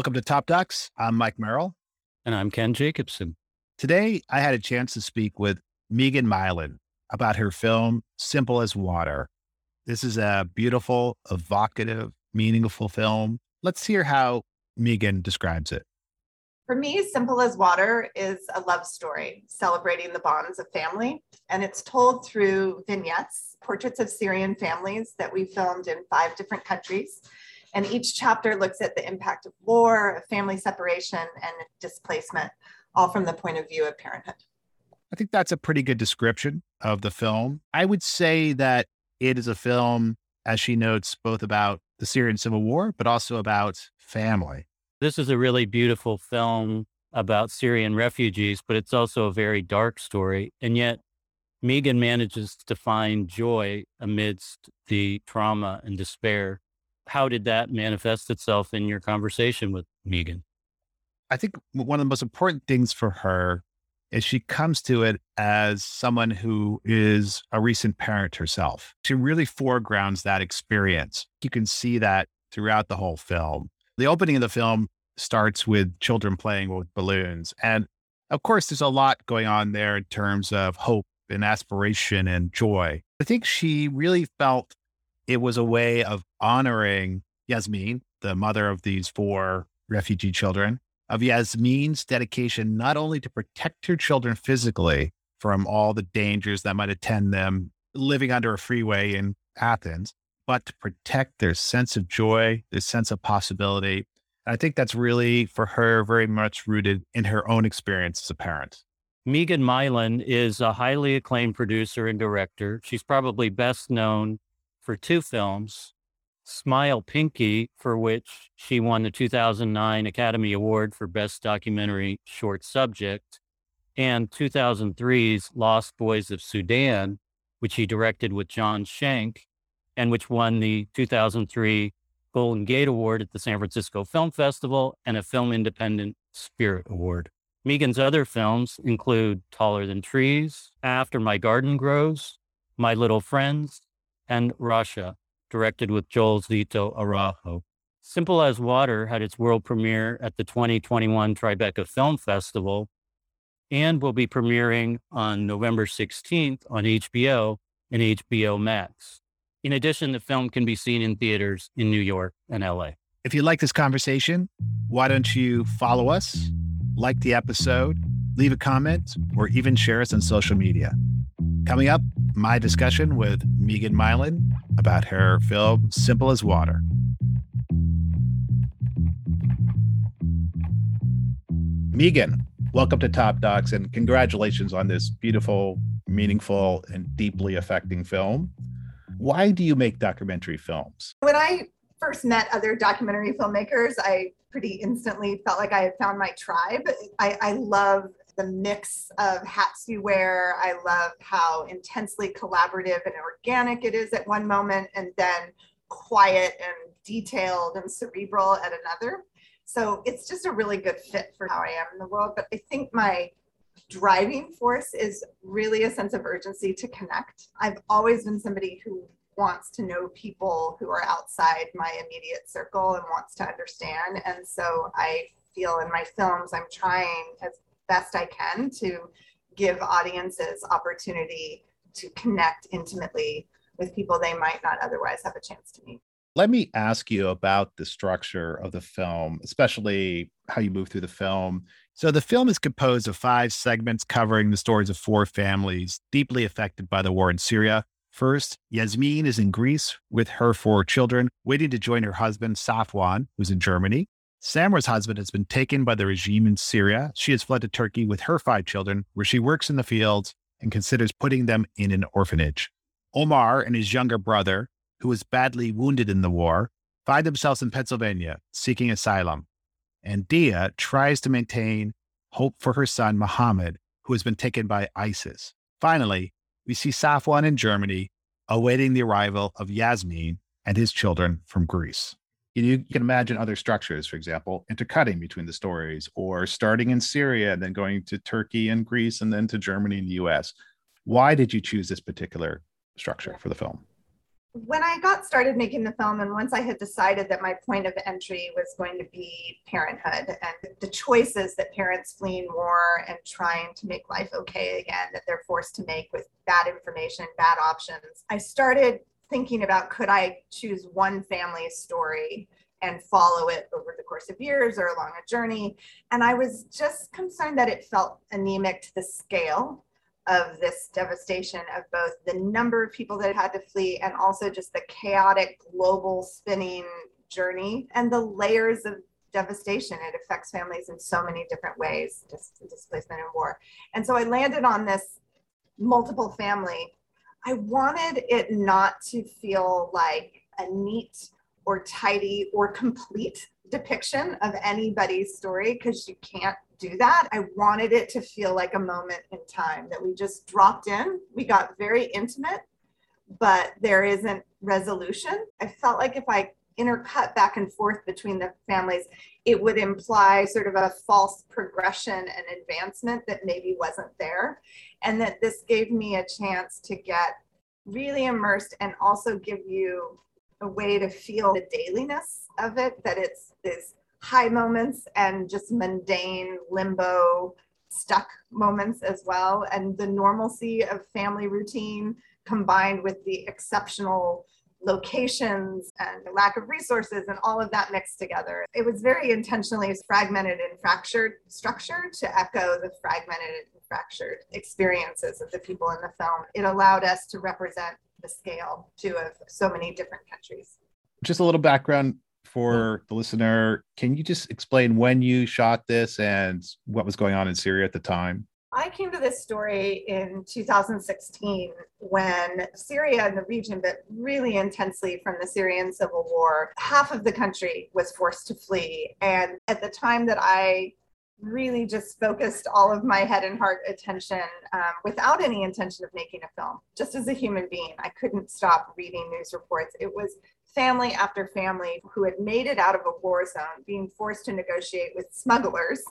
Welcome to Top Docs. I'm Mike Merrill. And I'm Ken Jacobson. Today, I had a chance to speak with Megan Mylan about her film, Simple as Water. This is a beautiful, evocative, meaningful film. Let's hear how Megan describes it. For me, Simple as Water is a love story celebrating the bonds of family. And it's told through vignettes, portraits of Syrian families that we filmed in five different countries. And each chapter looks at the impact of war, family separation, and displacement, all from the point of view of parenthood. I think that's a pretty good description of the film. I would say that it is a film, as she notes, both about the Syrian civil war, but also about family. This is a really beautiful film about Syrian refugees, but it's also a very dark story. And yet, Megan manages to find joy amidst the trauma and despair. How did that manifest itself in your conversation with Megan? I think one of the most important things for her is she comes to it as someone who is a recent parent herself. She really foregrounds that experience. You can see that throughout the whole film. The opening of the film starts with children playing with balloons. And of course, there's a lot going on there in terms of hope and aspiration and joy. I think she really felt it was a way of honoring Yasmin, the mother of these four refugee children, of Yasmin's dedication not only to protect her children physically from all the dangers that might attend them living under a freeway in Athens, but to protect their sense of joy, their sense of possibility. I think that's really for her very much rooted in her own experience as a parent. Megan Mylan is a highly acclaimed producer and director. She's probably best known for two films Smile Pinky, for which she won the 2009 Academy Award for Best Documentary Short Subject, and 2003's Lost Boys of Sudan, which he directed with Jon Shenk and which won the 2003 Golden Gate Award at the San Francisco Film Festival and a Film Independent Spirit Award. Megan's other films include Taller Than Trees, After My Garden Grows, My Little Friends, and Russia, directed with Joel Zito Araujo. Simple as Water had its world premiere at the 2021 Tribeca Film Festival and will be premiering on November 16th on HBO and HBO Max. In addition, the film can be seen in theaters in New York and LA. If you like this conversation, why don't you follow us, like the episode, leave a comment, or even share us on social media? Coming up, my discussion with Megan Mylan about her film Simple as Water. Megan, welcome to Top Docs and congratulations on this beautiful, meaningful, and deeply affecting film. Why do you make documentary films? When I first met other documentary filmmakers, I pretty instantly felt like I had found my tribe. I, I love the mix of hats you wear. I love how intensely collaborative and organic it is at one moment, and then quiet and detailed and cerebral at another. So it's just a really good fit for how I am in the world. But I think my driving force is really a sense of urgency to connect. I've always been somebody who wants to know people who are outside my immediate circle and wants to understand. And so I feel in my films, I'm trying as best I can to give audiences opportunity to connect intimately with people they might not otherwise have a chance to meet. Let me ask you about the structure of the film, especially how you move through the film. So, the film is composed of five segments covering the stories of four families deeply affected by the war in Syria. First, Yasmin is in Greece with her four children, waiting to join her husband, Safwan, who's in Germany. Samra's husband has been taken by the regime in Syria. She has fled to Turkey with her five children, where she works in the fields and considers putting them in an orphanage. Omar and his younger brother who was badly wounded in the war, find themselves in Pennsylvania seeking asylum. And Dia tries to maintain hope for her son, Muhammad, who has been taken by ISIS. Finally, we see Safwan in Germany awaiting the arrival of Yasmin and his children from Greece. You can imagine other structures, for example, intercutting between the stories, or starting in Syria and then going to Turkey and Greece and then to Germany and the US. Why did you choose this particular structure for the film? when I got started making the film, and once I had decided that my point of entry was going to be parenthood and the choices that parents fleeing war and trying to make life okay again that they're forced to make with bad information, bad options, I started thinking about could I choose one family story and follow it over the course of years or along a journey. And I was just concerned that it felt anemic to the scale of this devastation of both the number of people that had to flee and also just the chaotic global spinning journey and the layers of devastation. It affects families in so many different ways, just displacement and war. And so I landed on this multiple family. I wanted it not to feel like a neat or tidy or complete depiction of anybody's story because you can't do that. I wanted it to feel like a moment in time that we just dropped in. We got very intimate, but there isn't resolution. I felt like if I intercut back and forth between the families, it would imply sort of a false progression and advancement that maybe wasn't there. And that this gave me a chance to get really immersed and also give you a way to feel the dailiness of it, that it's this high moments and just mundane limbo stuck moments as well and the normalcy of family routine combined with the exceptional locations and lack of resources and all of that mixed together. It was very intentionally fragmented and fractured structure to echo the fragmented and fractured experiences of the people in the film. It allowed us to represent the scale too of so many different countries. Just a little background for the listener. Can you just explain when you shot this and what was going on in Syria at the time? I came to this story in 2016 when Syria and the region, but really intensely from the Syrian civil war, half of the country was forced to flee. And at the time that I really just focused all of my head and heart attention um, without any intention of making a film, just as a human being, I couldn't stop reading news reports. It was family after family who had made it out of a war zone being forced to negotiate with smugglers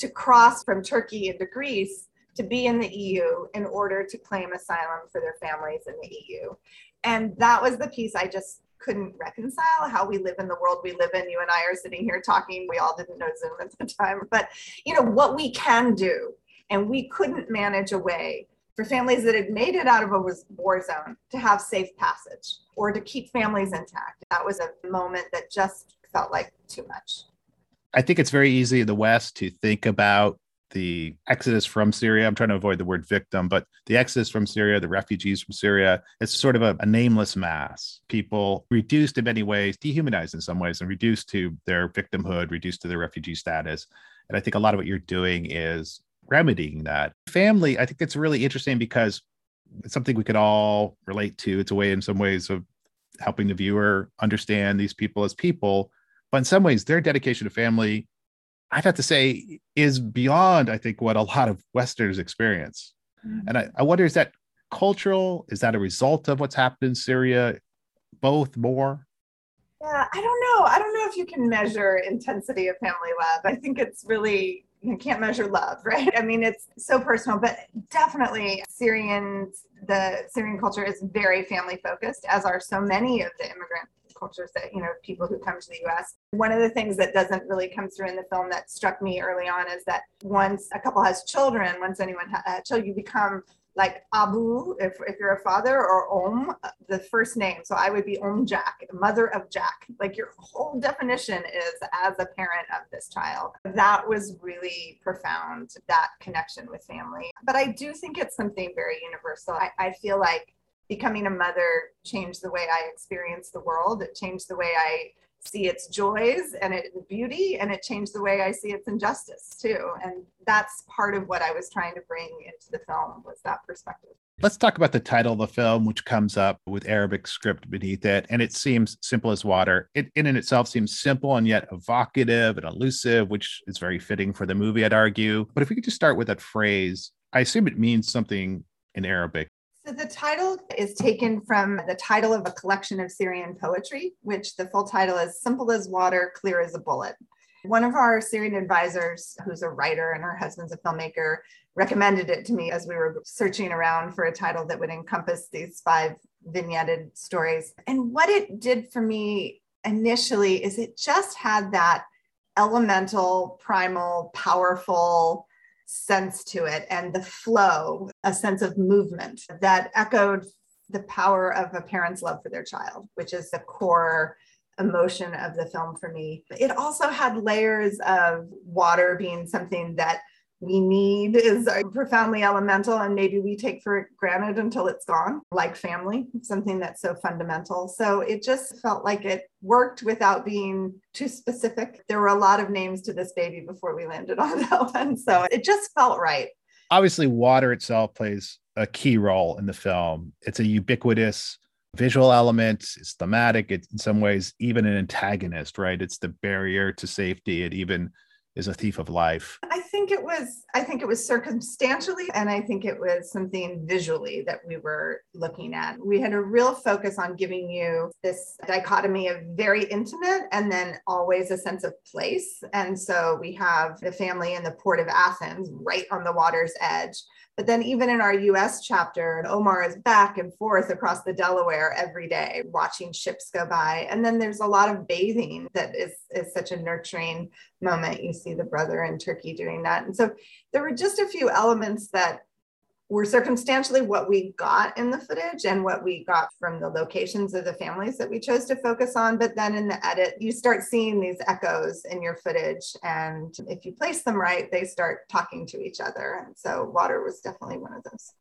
to cross from Turkey into Greece to be in the EU in order to claim asylum for their families in the EU. And that was the piece I just couldn't reconcile how we live in the world we live in. You and I are sitting here talking. We all didn't know Zoom at the time, but you know what we can do. And we couldn't manage a way for families that had made it out of a war zone to have safe passage or to keep families intact. That was a moment that just felt like too much. I think it's very easy in the West to think about the exodus from Syria. I'm trying to avoid the word victim, but the exodus from Syria, the refugees from Syria, it's sort of a, a, nameless mass. People reduced in many ways, dehumanized in some ways, and reduced to their victimhood, reduced to their refugee status. And I think a lot of what you're doing is remedying that. Family, I think it's really interesting because it's something we could all relate to. It's a way, in some ways, of helping the viewer understand these people as people but in some ways, their dedication to family, I've had to say, is beyond, I think, what a lot of Westerners experience. Mm-hmm. And I, I wonder is that cultural? Is that a result of what's happened in Syria? Both more? Yeah, I don't know. I don't know if you can measure intensity of family love. I think it's really you can't measure love, right? I mean, it's so personal, but definitely Syrians, the Syrian culture is very family focused, as are so many of the immigrant cultures that you know people who come to the US. One of the things that doesn't really come through in the film that struck me early on is that once a couple has children, once anyone has uh, children, you become like Abu if, if you're a father or Om, uh, the first name. So I would be Om Jack, mother of Jack. Like your whole definition is as a parent of this child. That was really profound, that connection with family. But I do think it's something very universal. I, I feel like becoming a mother changed the way I experience the world. It changed the way I see its joys and its beauty, and it changed the way I see its injustice too. And that's part of what I was trying to bring into the film was that perspective. Let's talk about the title of the film, which comes up with Arabic script beneath it. And it seems simple as water. It in and itself seems simple and yet evocative and elusive, which is very fitting for the movie, I'd argue. But if we could just start with that phrase, I assume it means something in Arabic. So the title is taken from the title of a collection of Syrian poetry, which the full title is Simple as Water, Clear as a Bullet. One of our Syrian advisors, who's a writer and her husband's a filmmaker, recommended it to me as we were searching around for a title that would encompass these five vignetted stories. And what it did for me initially is it just had that elemental, primal, powerful sense to it and the flow, a sense of movement that echoed the power of a parent's love for their child, which is the core emotion of the film for me. It also had layers of water being something that we need is profoundly elemental and maybe we take for granted until it's gone, like family, something that's so fundamental. So it just felt like it worked without being too specific. There were a lot of names to this baby before we landed on that one. So it just felt right. Obviously, water itself plays a key role in the film. It's a ubiquitous visual element, it's thematic, it's in some ways even an antagonist, right? It's the barrier to safety. It even is a thief of life? I think it was I think it was circumstantially and I think it was something visually that we were looking at. We had a real focus on giving you this dichotomy of very intimate and then always a sense of place. And so we have the family in the port of Athens right on the water's edge but then, even in our US chapter, and Omar is back and forth across the Delaware every day, watching ships go by. And then there's a lot of bathing that is, is such a nurturing moment. You see the brother in Turkey doing that. And so there were just a few elements that were circumstantially what we got in the footage and what we got from the locations of the families that we chose to focus on. But then in the edit, you start seeing these echoes in your footage. And if you place them right, they start talking to each other. And so water was definitely one of those.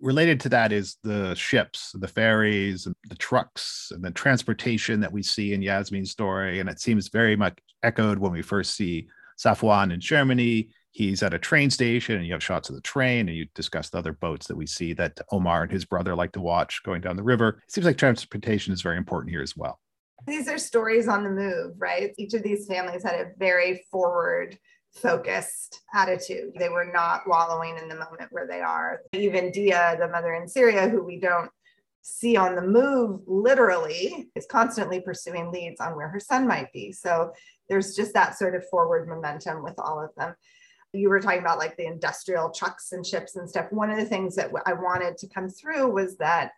Related to that is the ships, the ferries, and the trucks, and the transportation that we see in Yasmin's story. And it seems very much echoed when we first see Safwan in Germany he's at a train station and you have shots of the train and you discuss the other boats that we see that Omar and his brother like to watch going down the river. It seems like transportation is very important here as well. These are stories on the move, right? Each of these families had a very forward focused attitude. They were not wallowing in the moment where they are. Even Dia, the mother in Syria, who we don't see on the move literally, is constantly pursuing leads on where her son might be. So there's just that sort of forward momentum with all of them you were talking about like the industrial trucks and ships and stuff. One of the things that I wanted to come through was that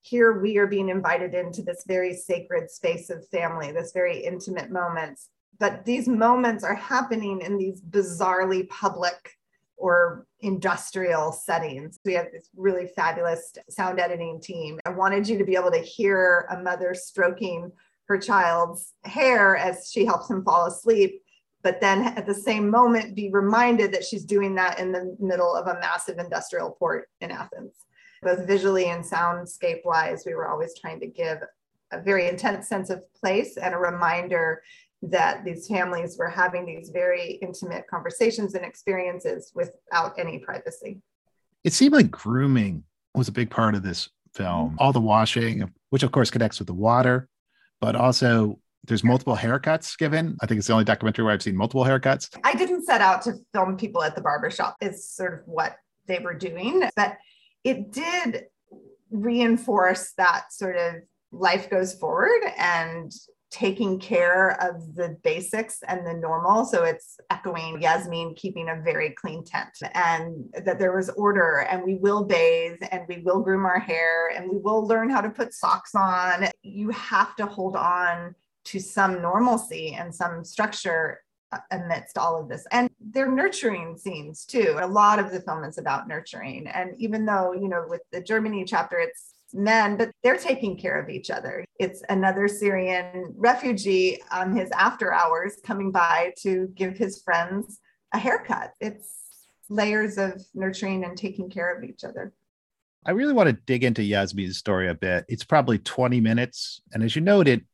here we are being invited into this very sacred space of family, this very intimate moments. But these moments are happening in these bizarrely public or industrial settings. We have this really fabulous sound editing team. I wanted you to be able to hear a mother stroking her child's hair as she helps him fall asleep but then at the same moment be reminded that she's doing that in the middle of a massive industrial port in Athens. Both visually and soundscape wise, we were always trying to give a very intense sense of place and a reminder that these families were having these very intimate conversations and experiences without any privacy. It seemed like grooming was a big part of this film. All the washing, which of course connects with the water, but also there's multiple haircuts given. I think it's the only documentary where I've seen multiple haircuts. I didn't set out to film people at the barbershop, is sort of what they were doing, but it did reinforce that sort of life goes forward and taking care of the basics and the normal. So it's echoing Yasmin keeping a very clean tent and that there was order and we will bathe and we will groom our hair and we will learn how to put socks on. You have to hold on to some normalcy and some structure uh, amidst all of this. And they're nurturing scenes too. A lot of the film is about nurturing. And even though, you know, with the Germany chapter, it's men, but they're taking care of each other. It's another Syrian refugee on his after hours coming by to give his friends a haircut. It's layers of nurturing and taking care of each other. I really want to dig into Yasmin's story a bit. It's probably 20 minutes. And as you noted,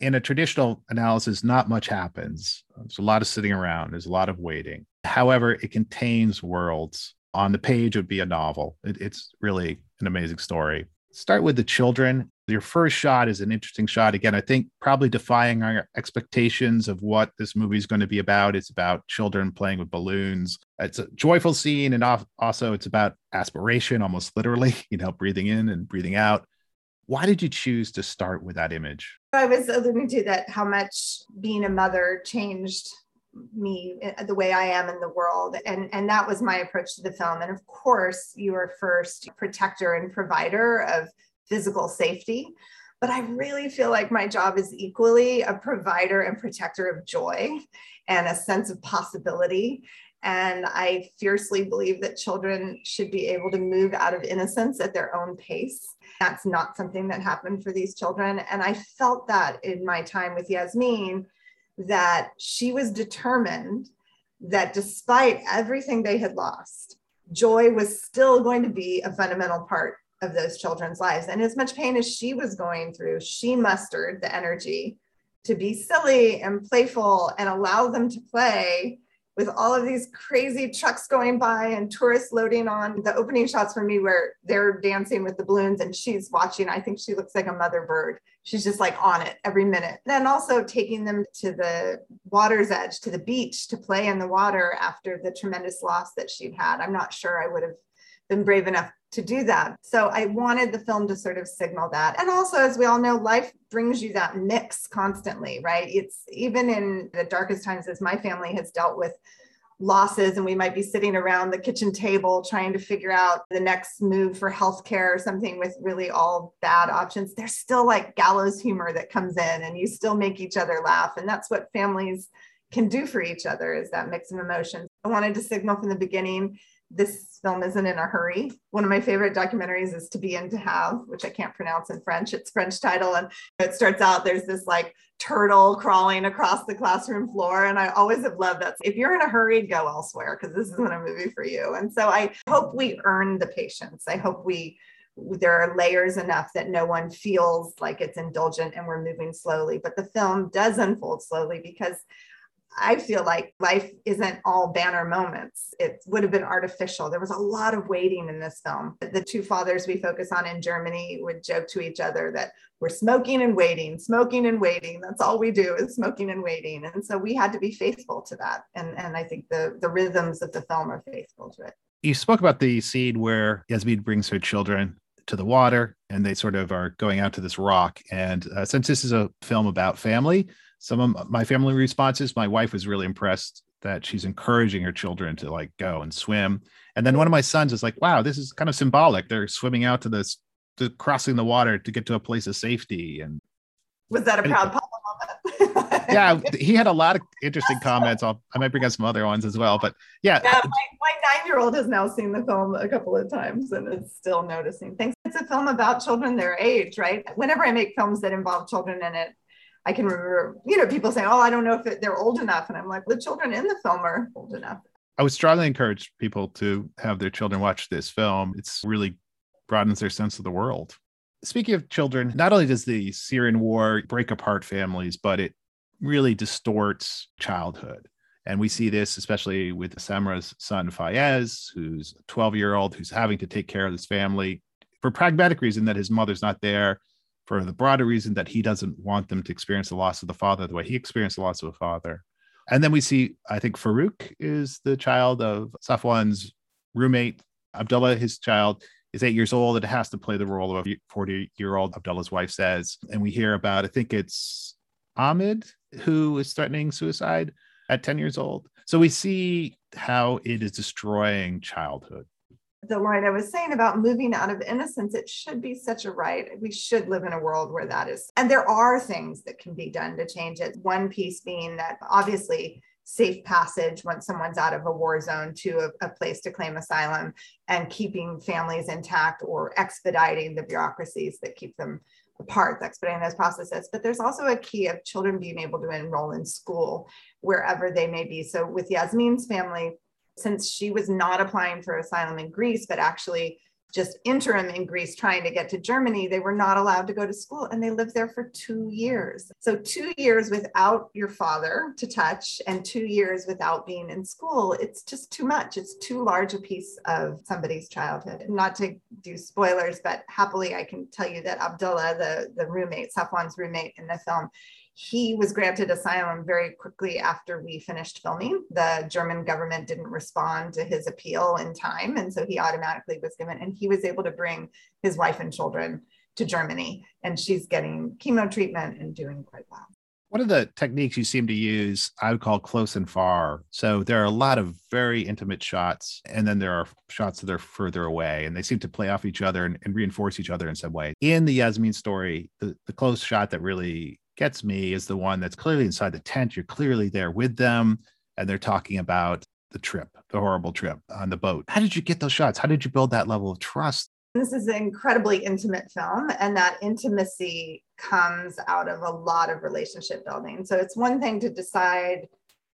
in a traditional analysis, not much happens. There's a lot of sitting around, there's a lot of waiting. However, it contains worlds. On the page, would be a novel. It, it's really an amazing story. Start with the children. Your first shot is an interesting shot. Again, I think probably defying our expectations of what this movie is going to be about. It's about children playing with balloons. It's a joyful scene, and also it's about aspiration, almost literally, you know, breathing in and breathing out. Why did you choose to start with that image? I was alluding to that how much being a mother changed me eh, the way I am in the world. And, and that was my approach to the film. And of course, you are first protector and provider of physical safety. But I really feel like my job is equally a provider and protector of joy and a sense of possibility. And I fiercely believe that children should be able to move out of innocence at their own pace. That's not something that happened for these children. And I felt that in my time with Yasmin, that she was determined that despite everything they had lost, joy was still going to be a fundamental part of those children's lives. And as much pain as she was going through, she mustered the energy to be silly and playful and allow them to play with all of these crazy trucks going by and tourists loading on the opening shots for me where they're dancing with the balloons and she's watching. I think she looks like a mother bird. She's just like on it every minute. Then also taking them to the water's edge, to the beach to play in the water after the tremendous loss that she'd had. I'm not sure I would have been brave enough to do that. So I wanted the film to sort of signal that. And also, as we all know, life brings you that mix constantly, right? It's even in the darkest times as my family has dealt with losses and we might be sitting around the kitchen table trying to figure out the next move for healthcare or something with really all bad options there's still like gallows humor that comes in and you still make each other laugh and that's what families can do for each other is that mix of emotions i wanted to signal from the beginning this film isn't in a hurry. One of my favorite documentaries is To Be and to Have, which I can't pronounce in French. It's French title. And it starts out there's this like turtle crawling across the classroom floor. And I always have loved that. If you're in a hurry, go elsewhere because this isn't a movie for you. And so I hope we earn the patience. I hope we there are layers enough that no one feels like it's indulgent and we're moving slowly. But the film does unfold slowly because I feel like life isn't all banner moments. It would have been artificial. There was a lot of waiting in this film. The two fathers we focus on in Germany would joke to each other that we're smoking and waiting, smoking and waiting. That's all we do is smoking and waiting. And so we had to be faithful to that. And, and I think the, the rhythms of the film are faithful to it. You spoke about the scene where Yasmin brings her children to the water and they sort of are going out to this rock. And uh, since this is a film about family, some of my family responses my wife was really impressed that she's encouraging her children to like go and swim. And then one of my sons is like wow this is kind of symbolic. They're swimming out to this to crossing the water to get to a place of safety and was that a proud papa moment? Yeah he had a lot of interesting comments. I'll, i might bring up some other ones as well but yeah, yeah uh, my, my nine-year-old has now seen the film a couple of times and is still noticing things. It's a film about children their age right? Whenever i make films that involve children in it I can remember, you know, people saying, "Oh, I don't know if they're old enough," and I'm like, "The children in the film are old enough." I would strongly encourage people to have their children watch this film. It's really broadens their sense of the world. Speaking of children, not only does the Syrian war break apart families, but it really distorts childhood. And we see this especially with Samra's son Fayez, who's a 12 year old who's having to take care of his family for pragmatic reason that his mother's not there for the broader reason that he doesn't want them to experience the loss of the father the way he experienced the loss of a father. And then we see, I think Farouk is the child of Safwan's roommate. Abdullah, his child, is eight years old. It has to play the role of a 40 year old, Abdullah's wife says. And we hear about, I think it's Ahmed, who is threatening suicide at 10 years old. So we see how it is destroying childhood the line I was saying about moving out of innocence, it should be such a right. We should live in a world where that is. And there are things that can be done to change it. One piece being that obviously safe passage once someone's out of a war zone to a, a, place to claim asylum and keeping families intact or expediting the bureaucracies that keep them apart, expediting those processes. But there's also a key of children being able to enroll in school wherever they may be. So with Yasmin's family, since she was not applying for asylum in Greece, but actually just interim in Greece trying to get to Germany, they were not allowed to go to school and they lived there for two years. So, two years without your father to touch and two years without being in school, it's just too much. It's too large a piece of somebody's childhood. Not to do spoilers, but happily, I can tell you that Abdullah, the, the roommate, Safwan's roommate in the film, he was granted asylum very quickly after we finished filming. The German government didn't respond to his appeal in time. And so he automatically was given, and he was able to bring his wife and children to Germany. And she's getting chemo treatment and doing quite well. One of the techniques you seem to use, I would call close and far. So there are a lot of very intimate shots, and then there are shots that are further away, and they seem to play off each other and, and reinforce each other in some way. In the Yasmin story, the, the close shot that really gets me is the one that's clearly inside the tent. You're clearly there with them, and they're talking about the trip, the horrible trip on the boat. How did you get those shots? How did you build that level of trust? This is an incredibly intimate film, and that intimacy comes out of a lot of relationship building. So it's one thing to decide,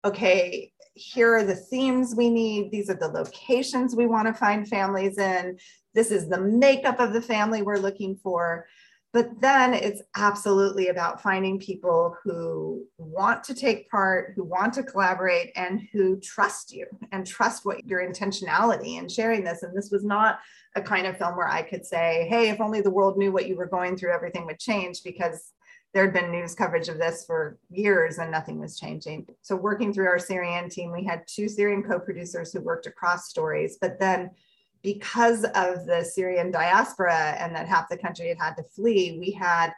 okay, here are the themes we need, these are the locations we want to find families in, this is the makeup of the family we're looking for. But then it's absolutely about finding people who want to take part, who want to collaborate, and who trust you and trust what your intentionality in sharing this. And this was not a kind of film where I could say, hey, if only the world knew what you were going through, everything would change because there had been news coverage of this for years and nothing was changing. So, working through our Syrian team, we had two Syrian co producers who worked across stories, but then because of the Syrian diaspora and that half the country had had to flee, we had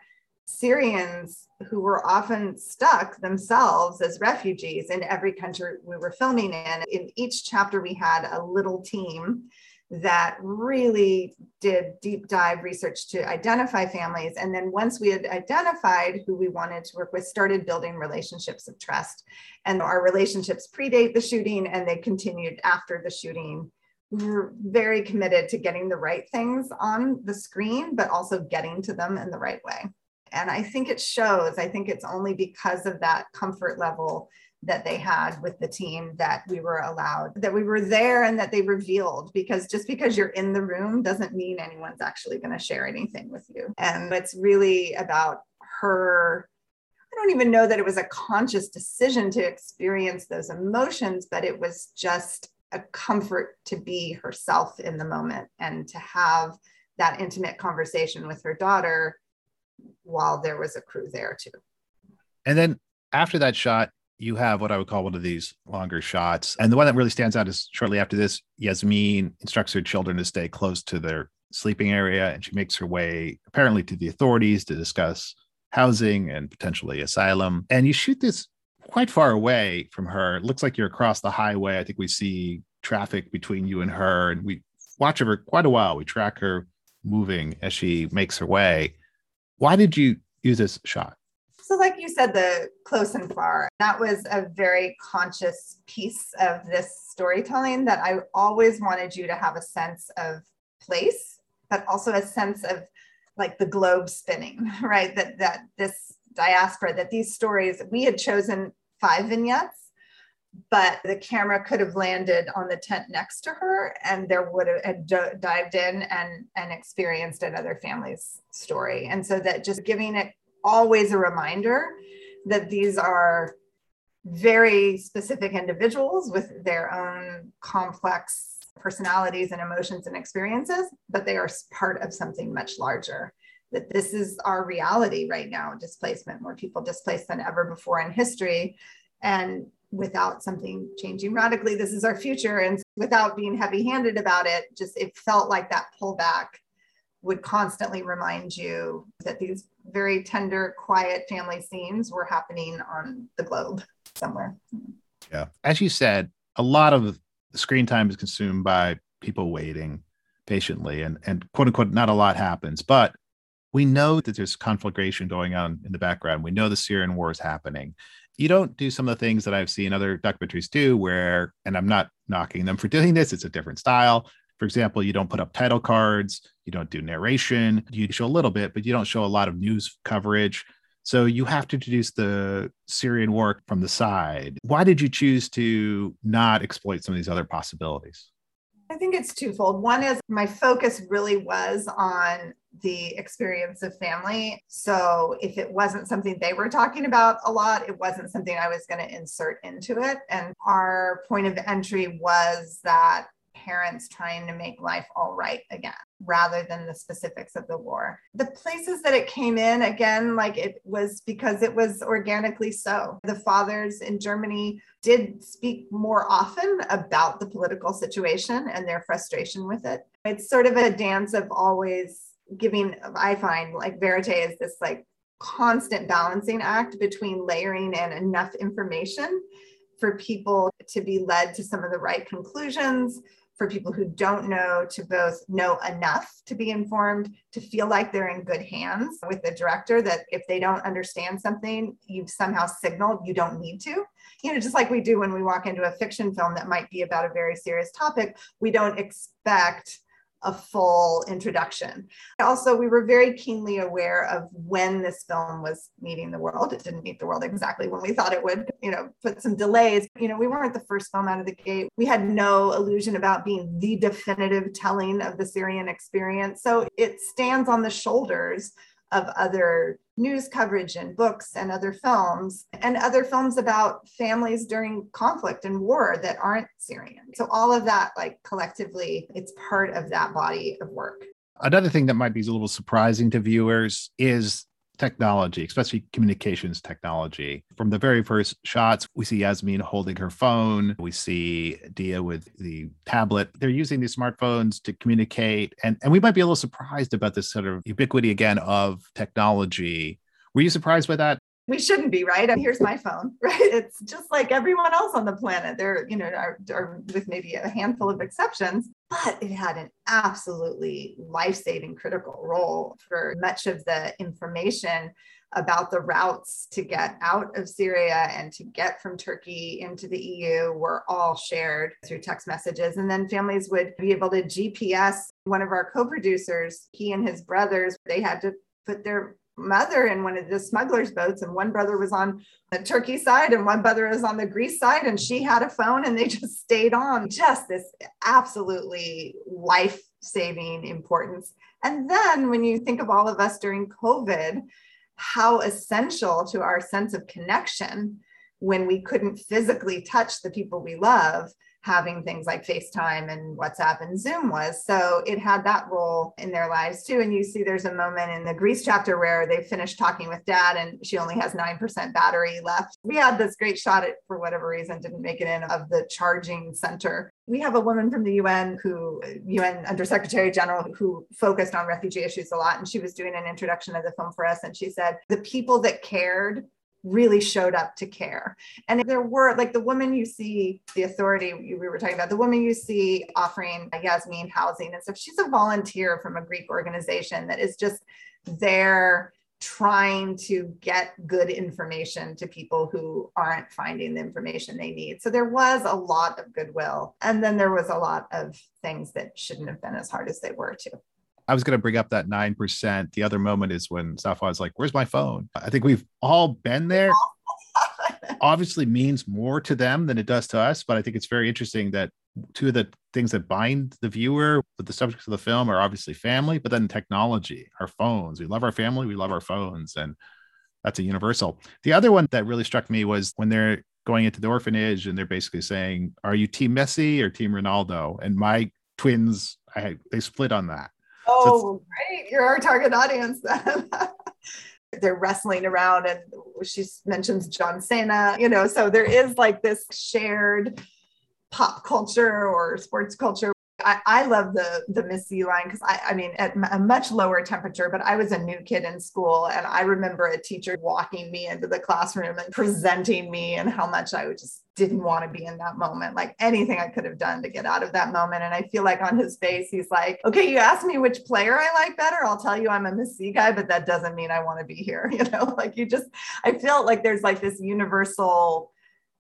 Syrians who were often stuck themselves as refugees in every country we were filming in. In each chapter, we had a little team that really did deep dive research to identify families. And then once we had identified who we wanted to work with, started building relationships of trust. And our relationships predate the shooting and they continued after the shooting we're very committed to getting the right things on the screen, but also getting to them in the right way. And I think it shows. I think it's only because of that comfort level that they had with the team that we were allowed, that we were there and that they revealed. Because just because you're in the room doesn't mean anyone's actually going to share anything with you. And it's really about her. I don't even know that it was a conscious decision to experience those emotions, but it was just a comfort to be herself in the moment and to have that intimate conversation with her daughter while there was a crew there too. And then after that shot, you have what I would call one of these longer shots. And the one that really stands out is shortly after this, Yasmin instructs her children to stay close to their sleeping area. And she makes her way apparently to the authorities to discuss housing and potentially asylum. And you shoot this quite far away from her. It looks like you're across the highway. I think we see traffic between you and her, and we watch her quite a while. We track her moving as she makes her way. Why did you use this shot? So, like you said, the close and far, that was a very conscious piece of this storytelling that I always wanted you to have a sense of place, but also a sense of like the globe spinning, right? That that this diaspora, that these stories, we had chosen five vignettes, but the camera could have landed on the tent next to her and there would have dived in and, and experienced another family's story. And so that just giving it always a reminder that these are very specific individuals with their own complex personalities and emotions and experiences, but they are part of something much larger that this is our reality right now displacement more people displaced than ever before in history. And without something changing radically this is our future. And without being heavy handed about it just it felt like that pullback would constantly remind you that these very tender quiet family scenes were happening on the globe somewhere. Yeah. As you said a lot of screen time is consumed by people waiting patiently and and quote unquote not a lot happens. But we know that there's conflagration going on in the background. We know the Syrian war is happening. You don't do some of the things that I've seen other documentaries do, where, and I'm not knocking them for doing this, it's a different style. For example, you don't put up title cards, you don't do narration, you show a little bit, but you don't show a lot of news coverage. So you have to introduce the Syrian war from the side. Why did you choose to not exploit some of these other possibilities? I think it's twofold. One is my focus really was on the experience of family. So if it wasn't something they were talking about a lot, it wasn't something I was going to insert into it. And our point of entry was that parents trying to make life all right again rather than the specifics of the war. The places that it came in, again, like it was because it was organically so. The fathers in Germany did speak more often about the political situation and their frustration with it. It's sort of a dance of always giving, I find like Verite is this like constant balancing act between layering in enough information for people to be led to some of the right conclusions for people who don't know to both know enough to be informed, to feel like they're in good hands with the director, that if they don't understand something, you've somehow signaled you don't need to. You know, just like we do when we walk into a fiction film that might be about a very serious topic, we don't expect a full introduction. Also, we were very keenly aware of when this film was meeting the world. It didn't meet the world exactly when we thought it would, you know, put some delays. You know, we weren't the first film out of the gate. We had no illusion about being the definitive telling of the Syrian experience. So it stands on the shoulders of other news coverage and books and other films and other films about families during conflict and war that aren't Syrian. So all of that like collectively it's part of that body of work. Another thing that might be a little surprising to viewers is technology, especially communications technology. From the very first shots, we see Yasmin holding her phone. We see Dia with the tablet. They're using these smartphones to communicate. And, and we might be a little surprised about this sort of ubiquity again of technology. Were you surprised by that? We shouldn't be right here's my phone right it's just like everyone else on the planet there you know are, are, with maybe a handful of exceptions but it had an absolutely life-saving critical role for much of the information about the routes to get out of Syria and to get from Turkey into the EU were all shared through text messages. And then families would be able to GPS. One of our co producers, he and his brothers, they had to put their mother in one of the smugglers' boats, and one brother was on the Turkey side, and one brother was on the Greece side, and she had a phone, and they just stayed on. Just this absolutely life saving importance. And then when you think of all of us during COVID, how essential to our sense of connection when we couldn't physically touch the people we love having things like FaceTime and WhatsApp and Zoom was. So it had that role in their lives too. And you see there's a moment in the Greece chapter where they finished talking with dad and she only has 9% battery left. We had this great shot at, for whatever reason, didn't make it in of the charging center. We have a woman from the UN who, UN Undersecretary General, who focused on refugee issues a lot. And she was doing an introduction of the film for us. And she said, the people that cared really showed up to care. And there were like the woman you see, the authority we were talking about, the woman you see offering Yasmin housing and stuff, she's a volunteer from a Greek organization that is just there trying to get good information to people who aren't finding the information they need. So there was a lot of goodwill. And then there was a lot of things that shouldn't have been as hard as they were too. I was going to bring up that 9%. The other moment is when Safa is like, Where's my phone? I think we've all been there. Obviously, means more to them than it does to us. But I think it's very interesting that two of the things that bind the viewer with the subjects of the film are obviously family, but then technology, our phones. We love our family, we love our phones. And that's a universal. The other one that really struck me was when they're going into the orphanage and they're basically saying, Are you team Messi or team Ronaldo? And my twins, I, they split on that. Oh, so great. You're our target audience then. They're wrestling around and she mentions John Cena, you know, so there is like this shared pop culture or sports culture I, I love the the Messi line because I, I mean at a much lower temperature, but I was a new kid in school and I remember a teacher walking me into the classroom and presenting me and how much I just didn't want to be in that moment, like anything I could have done to get out of that moment. And I feel like on his face, he's like, okay, you asked me which player I like better. I'll tell you I'm a Messi guy, but that doesn't mean I want to be here. You know, like you just, I feel like there's like this universal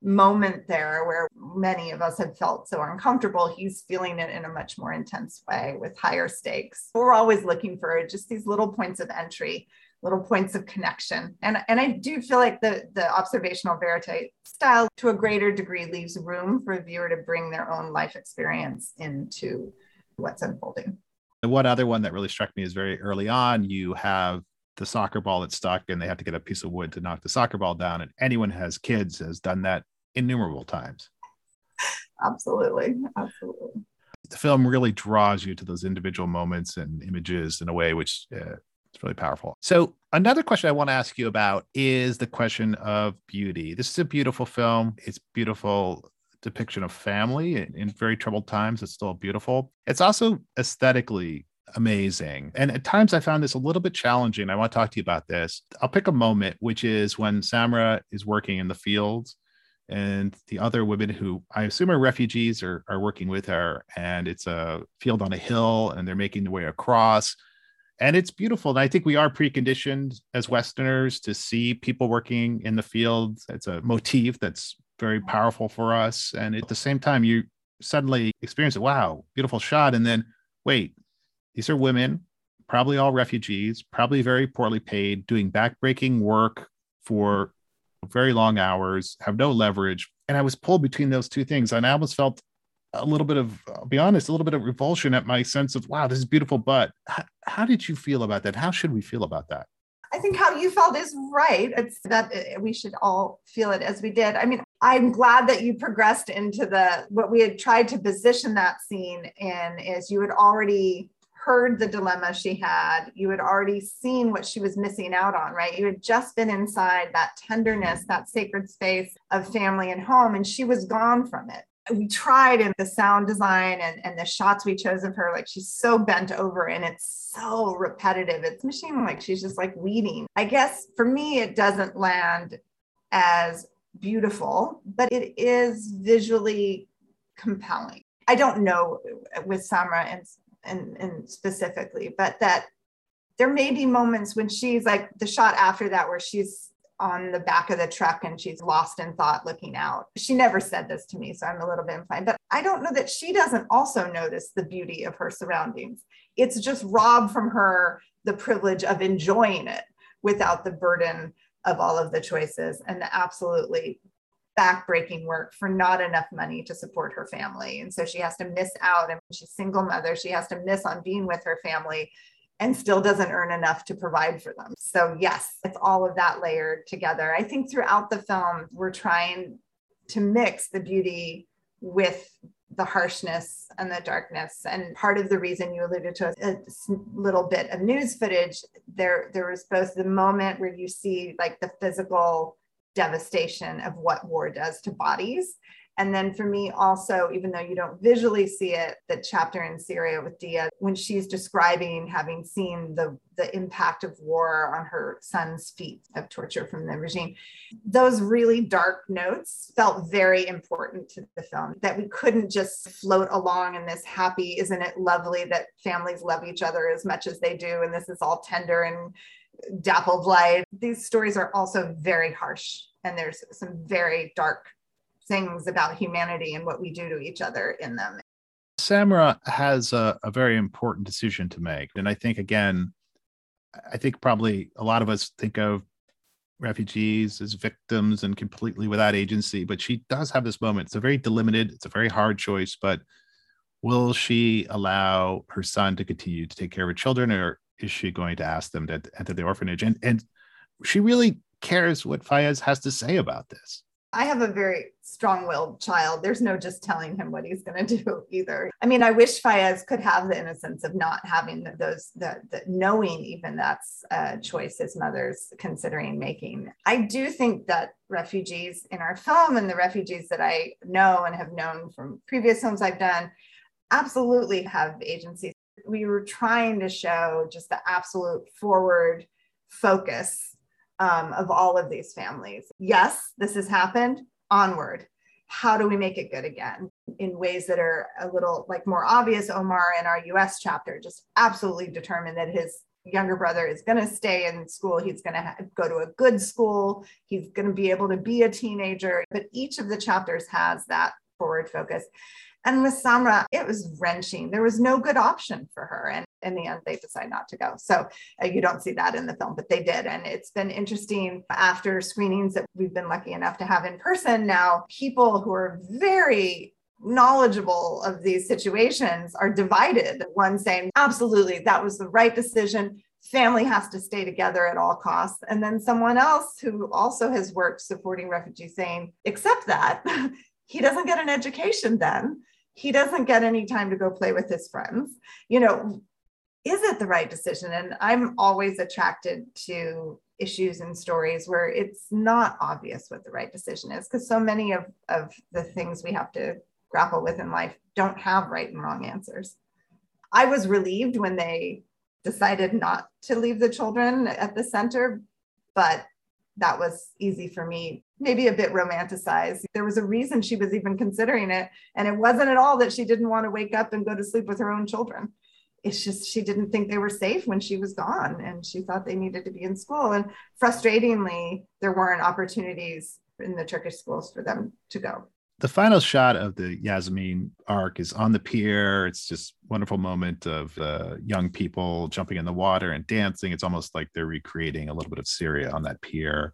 moment there where many of us have felt so uncomfortable. He's feeling it in a much more intense way with higher stakes. We're always looking for just these little points of entry, little points of connection. And, and I do feel like the, the observational verite style to a greater degree leaves room for a viewer to bring their own life experience into what's unfolding. And one other one that really struck me is very early on, you have the soccer ball that's stuck and they have to get a piece of wood to knock the soccer ball down. And anyone who has kids has done that innumerable times. Absolutely. Absolutely. The film really draws you to those individual moments and images in a way which uh, it's really powerful. So, another question I want to ask you about is the question of beauty. This is a beautiful film. It's beautiful depiction of family in, in very troubled times. It's still beautiful. It's also aesthetically amazing. And at times I found this a little bit challenging. I want to talk to you about this. I'll pick a moment, which is when Samra is working in the fields and the other women who I assume are refugees are, are working with her. And it's a field on a hill and they're making their way across. And it's beautiful. And I think we are preconditioned as Westerners to see people working in the field. It's a motif that's very powerful for us. And at the same time, you suddenly experience it. Wow, beautiful shot. And then, wait, these are women, probably all refugees, probably very poorly paid, doing backbreaking work for very long hours, have no leverage. And I was pulled between those two things. And I almost felt a little bit of, I'll be honest, a little bit of revulsion at my sense of, wow, this is beautiful. But how, how did you feel about that? How should we feel about that? I think how you felt is right. It's that uh, we should all feel it as we did. I mean, I'm glad that you progressed into the what we had tried to position that scene in is you had already heard the dilemma she had. You had already seen what she was missing out on, right? You had just been inside that tenderness, that sacred space of family and home, and she was gone from it. We tried in the sound design and, and the shots we chose of her, like she's so bent over and it's so repetitive. It's machine like she's just like weeding. I guess for me, it doesn't land as beautiful, but it is visually compelling. I don't know with Samra and and, and specifically, but that there may be moments when she's like the shot after that where she's on the back of the truck and she's lost in thought looking out. She never said this to me, so I'm a little bit inclined, but I don't know that she doesn't also notice the beauty of her surroundings. It's just robbed from her the privilege of enjoying it without the burden of all of the choices and the absolutely backbreaking work for not enough money to support her family. And so she has to miss out. And she's single mother. She has to miss on being with her family and still doesn't earn enough to provide for them. So, yes, it's all of that layered together. I think throughout the film, we're trying to mix the beauty with the harshness and the darkness. And part of the reason you alluded to a little bit of news footage, there, there was both the moment where you see like the physical devastation of what war does to bodies. And then for me, also, even though you don't visually see it, the chapter in Syria with Dia, when she's describing having seen the, the impact of war on her son's feet of torture from the regime, those really dark notes felt very important to the film that we couldn't just float along in this happy, isn't it lovely that families love each other as much as they do? And this is all tender and dappled light. These stories are also very harsh, and there's some very dark things about humanity and what we do to each other in them. Samra has a, a very important decision to make. And I think, again, I think probably a lot of us think of refugees as victims and completely without agency, but she does have this moment. It's a very delimited, it's a very hard choice, but will she allow her son to continue to take care of her children or is she going to ask them to enter the orphanage? And and she really cares what Fayez has to say about this. I have a very strong-willed child. There's no just telling him what he's going to do either. I mean, I wish Fayez could have the innocence of not having those, the, the knowing even that's a choice his mother's considering making. I do think that refugees in our film and the refugees that I know and have known from previous films I've done absolutely have agency we were trying to show just the absolute forward focus um, of all of these families. Yes, this has happened. Onward. How do we make it good again in ways that are a little like more obvious? Omar in our US chapter just absolutely determined that his younger brother is going to stay in school. He's going to ha- go to a good school. He's going to be able to be a teenager. But each of the chapters has that forward focus. And with Samra, it was wrenching. There was no good option for her. And in the end, they decide not to go. So uh, you don't see that in the film, but they did. And it's been interesting after screenings that we've been lucky enough to have in person now, people who are very knowledgeable of these situations are divided. One saying, absolutely, that was the right decision. Family has to stay together at all costs. And then someone else who also has worked supporting refugees saying, except that he doesn't get an education then he doesn't get any time to go play with his friends. You know is it the right decision? And i'm always attracted to issues and stories where it's not obvious what the right decision is because so many of, of the things we have to grapple with in life don't have right and wrong answers. I was relieved when they decided not to leave the children at the center, but that was easy for me, maybe a bit romanticized. There was a reason she was even considering it. And it wasn't at all that she didn't want to wake up and go to sleep with her own children. It's just she didn't think they were safe when she was gone and she thought they needed to be in school. And frustratingly, there weren't opportunities in the Turkish schools for them to go the final shot of the Yasmin arc is on the pier. It's just wonderful moment of uh, young people jumping in the water and dancing. It's almost like they're recreating a little bit of Syria on that pier.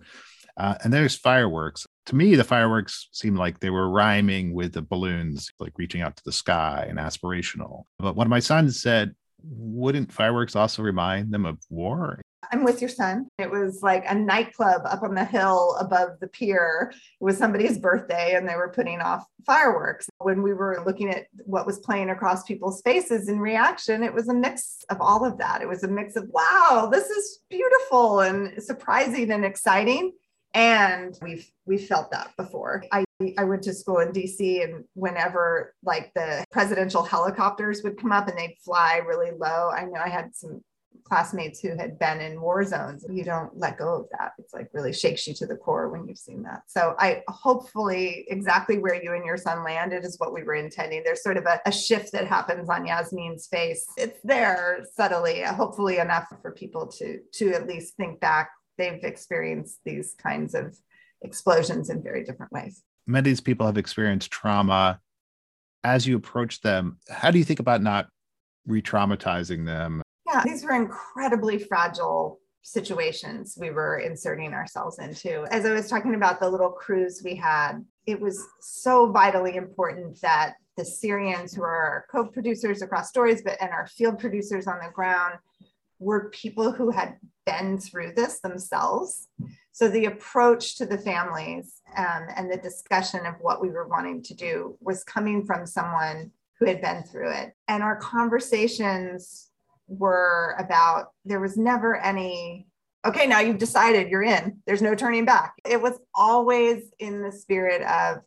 Uh, and there's fireworks. To me, the fireworks seemed like they were rhyming with the balloons, like reaching out to the sky and aspirational. But one of my sons said, wouldn't fireworks also remind them of war? I'm with your son. It was like a nightclub up on the hill above the pier. It was somebody's birthday and they were putting off fireworks. When we were looking at what was playing across people's faces in reaction, it was a mix of all of that. It was a mix of, wow, this is beautiful and surprising and exciting. And we've we felt that before. I I went to school in DC and whenever like the presidential helicopters would come up and they'd fly really low, I know I had some classmates who had been in war zones. You don't let go of that. It's like really shakes you to the core when you've seen that. So I hopefully exactly where you and your son landed is what we were intending. There's sort of a, a shift that happens on Yasmin's face. It's there subtly, hopefully enough for people to to at least think back. They've experienced these kinds of explosions in very different ways. Many of these people have experienced trauma. As you approach them, how do you think about not re-traumatizing them yeah, these were incredibly fragile situations we were inserting ourselves into. As I was talking about the little cruise we had, it was so vitally important that the Syrians who are our co-producers across stories, but and our field producers on the ground were people who had been through this themselves. So the approach to the families um, and the discussion of what we were wanting to do was coming from someone who had been through it. And our conversations were about there was never any okay now you've decided you're in. There's no turning back. It was always in the spirit of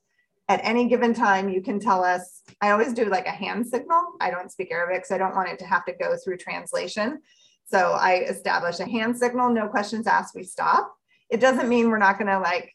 at any given time you can tell us i always do like a hand signal. I don't speak arabic so i don't want it to have to go through translation. So i establish a hand signal no questions asked we stop. It doesn't mean we're not going to like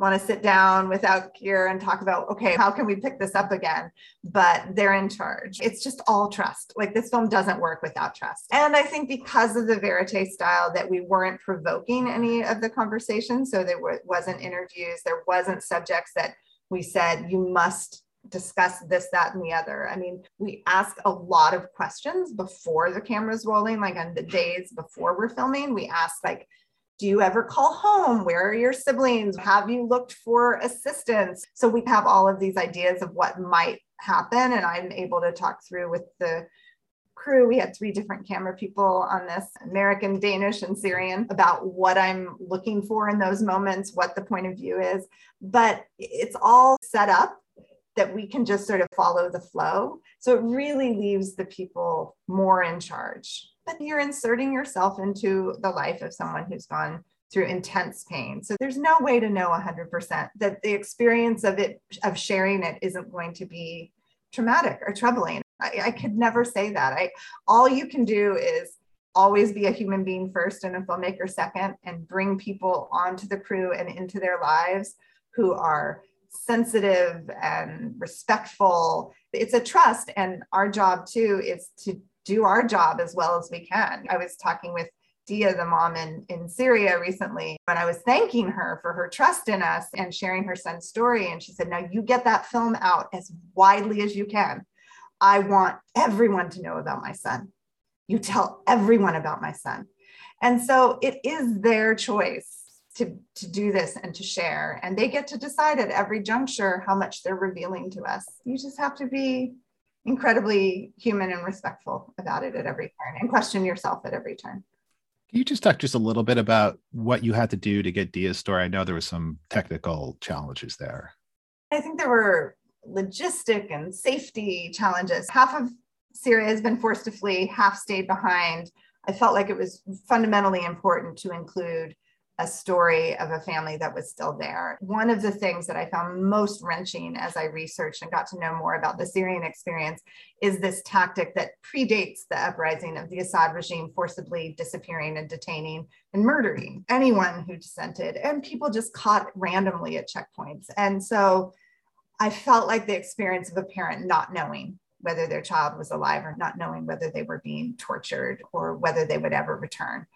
want to sit down without gear and talk about, okay, how can we pick this up again? But they're in charge. It's just all trust. Like this film doesn't work without trust. And I think because of the verite style that we weren't provoking any of the conversation. So there wasn't interviews, there wasn't subjects that we said, you must discuss this, that, and the other. I mean, we ask a lot of questions before the camera's rolling, like on the days before we're filming. We ask like, do you ever call home? Where are your siblings? Have you looked for assistance? So we have all of these ideas of what might happen. And I'm able to talk through with the crew. We had three different camera people on this American, Danish, and Syrian about what I'm looking for in those moments, what the point of view is. But it's all set up that we can just sort of follow the flow. So it really leaves the people more in charge you're inserting yourself into the life of someone who's gone through intense pain. So there's no way to know 100% that the experience of it, of sharing it, isn't going to be traumatic or troubling. I, I could never say that. I all you can do is always be a human being first and a filmmaker second, and bring people onto the crew and into their lives who are sensitive and respectful. It's a trust, and our job too is to do our job as well as we can. I was talking with Dia, the mom in, in Syria recently, and I was thanking her for her trust in us and sharing her son's story. And she said, Now you get that film out as widely as you can. I want everyone to know about my son. You tell everyone about my son. And so it is their choice to, to do this and to share. And they get to decide at every juncture how much they're revealing to us. You just have to be incredibly human and respectful about it at every turn and question yourself at every turn. Can you just talk just a little bit about what you had to do to get Dia's story? I know there were some technical challenges there. I think there were logistic and safety challenges. Half of Syria has been forced to flee, half stayed behind. I felt like it was fundamentally important to include a story of a family that was still there. One of the things that I found most wrenching as I researched and got to know more about the Syrian experience is this tactic that predates the uprising of the Assad regime, forcibly disappearing and detaining and murdering anyone who dissented, and people just caught randomly at checkpoints. And so I felt like the experience of a parent not knowing whether their child was alive or not knowing whether they were being tortured or whether they would ever return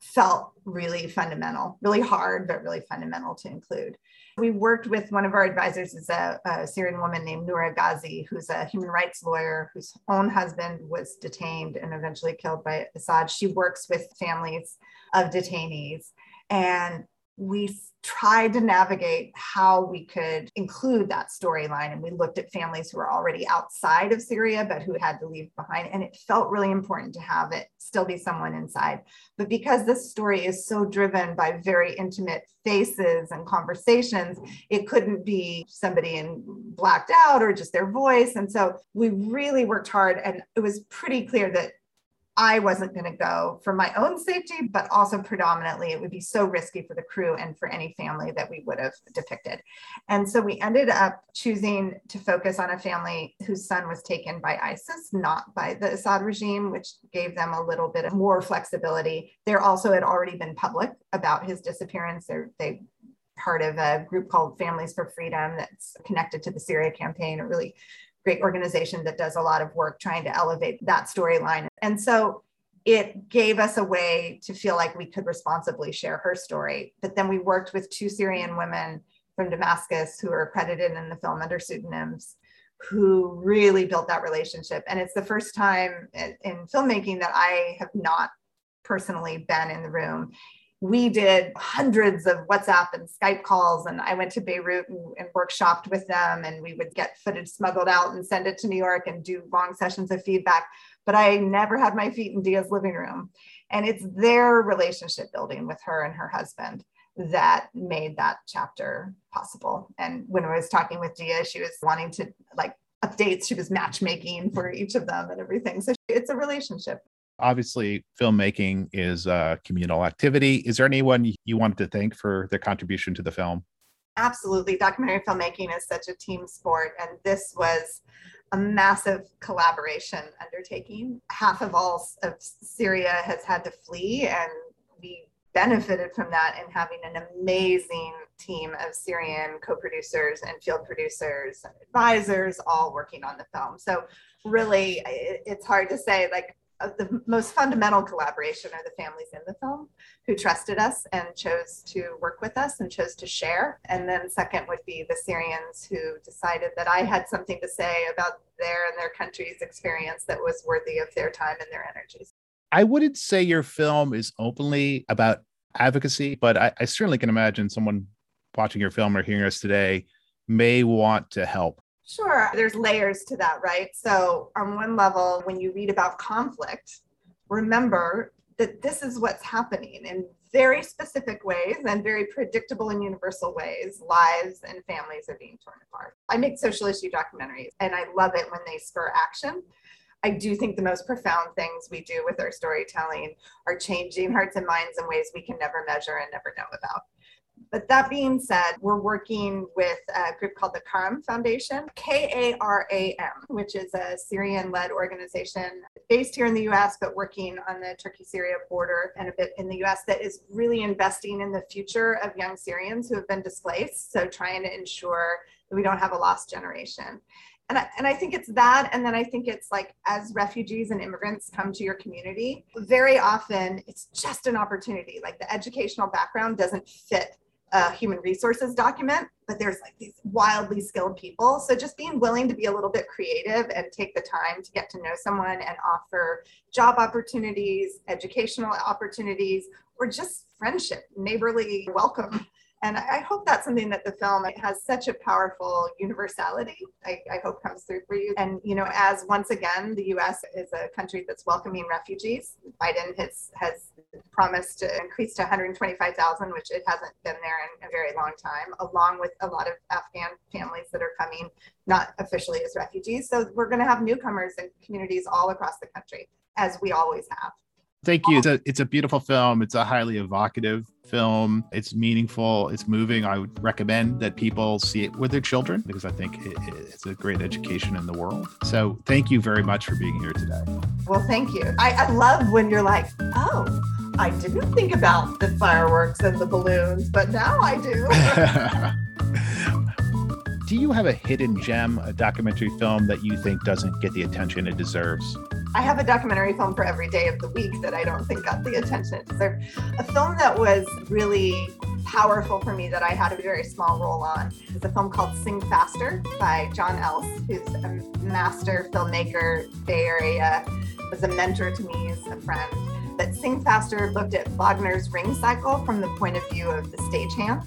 felt really fundamental, really hard, but really fundamental to include. We worked with one of our advisors is a, a, Syrian woman named Noura Ghazi, who's a human rights lawyer whose own husband was detained and eventually killed by Assad. She works with families of detainees. And we tried to navigate how we could include that storyline. And we looked at families who were already outside of Syria, but who had to leave behind. And it felt really important to have it still be someone inside. But because this story is so driven by very intimate faces and conversations, it couldn't be somebody in blacked out or just their voice. And so we really worked hard. And it was pretty clear that I wasn't going to go for my own safety, but also predominantly it would be so risky for the crew and for any family that we would have depicted. And so we ended up choosing to focus on a family whose son was taken by ISIS, not by the Assad regime, which gave them a little bit of more flexibility. There also had already been public about his disappearance. They're, they part of a group called Families for Freedom that's connected to the Syria campaign, a really great organization that does a lot of work trying to elevate that storyline. And so it gave us a way to feel like we could responsibly share her story. But then we worked with two Syrian women from Damascus who are credited in the film under pseudonyms who really built that relationship. And it's the first time in filmmaking that I have not personally been in the room we did hundreds of WhatsApp and Skype calls, and I went to Beirut and, and, workshopped with them, and we would get footage smuggled out and send it to New York and do long sessions of feedback. But I never had my feet in Dia's living room, and it's their relationship building with her and her husband that made that chapter possible. And when I was talking with Dia, she was wanting to like updates. She was matchmaking for each of them and everything. So it's a relationship obviously filmmaking is a communal activity. Is there anyone you wanted to thank for their contribution to the film? Absolutely. Documentary filmmaking is such a team sport and this was a massive collaboration undertaking. Half of all of syria has had to flee and we benefited from that in having an amazing team of syrian co-producers and field producers and advisors all working on the film. So really it's hard to say like Uh, the most fundamental collaboration are the families in the film who trusted us and chose to work with us and chose to share. And then second would be the Syrians who decided that I had something to say about their and their country's experience that was worthy of their time and their energies. I wouldn't say your film is openly about advocacy, but I, I certainly can imagine someone watching your film or hearing us today may want to help Sure. There's layers to that, right? So, on one level, when you read about conflict, remember that this is what's happening in very specific ways and very predictable and universal ways. Lives and families are being torn apart. I make social issue documentaries and I love it when they spur action. I do think the most profound things we do with our storytelling are changing hearts and minds in ways we can never measure and never know about. But that being said, we're working with a group called the Karam Foundation, K A R A M, which is a Syrian led organization based here in the US, but working on the Turkey Syria border and a bit in the US that is really investing in the future of young Syrians who have been displaced. So trying to ensure that we don't have a lost generation. And I, and I think it's that. And then I think it's like as refugees and immigrants come to your community, very often it's just an opportunity. Like the educational background doesn't fit human resources document, but there's like these wildly skilled people. So just being willing to be a little bit creative and take the time to get to know someone and offer job opportunities, educational opportunities, or just friendship, neighborly welcome and I hope that's something that the film has such a powerful universality. I, I, hope comes through for you. And you know, as once again, the U.S. is a country that's welcoming refugees. Biden has has promised to increase to 125,000, which it hasn't been there in a very long time, along with a lot of Afghan families that are coming, not officially as refugees. So we're going to have newcomers and communities all across the country, as we always have. Thank you. It's a it's a beautiful film. It's a highly evocative film. It's meaningful. It's moving. I would recommend that people see it with their children because I think it, it's a great education in the world. So thank you very much for being here today. Well, thank you. I, I love when you're like, oh, I didn't think about the fireworks and the balloons, but now I do. do you have a hidden gem, a documentary film that you think doesn't get the attention it deserves? I have a documentary film for every day of the week that I don't think got the attention. A film that was really powerful for me that I had a very small role on is a film called Sing Faster by Jon Else, who's a master filmmaker, Bay Area, was a mentor to me, as a friend. But Sing Faster looked at Wagner's ring cycle from the point of view of the stagehands.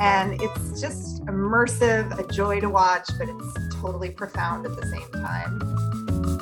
And it's just immersive, a joy to watch, but it's totally profound at the same time.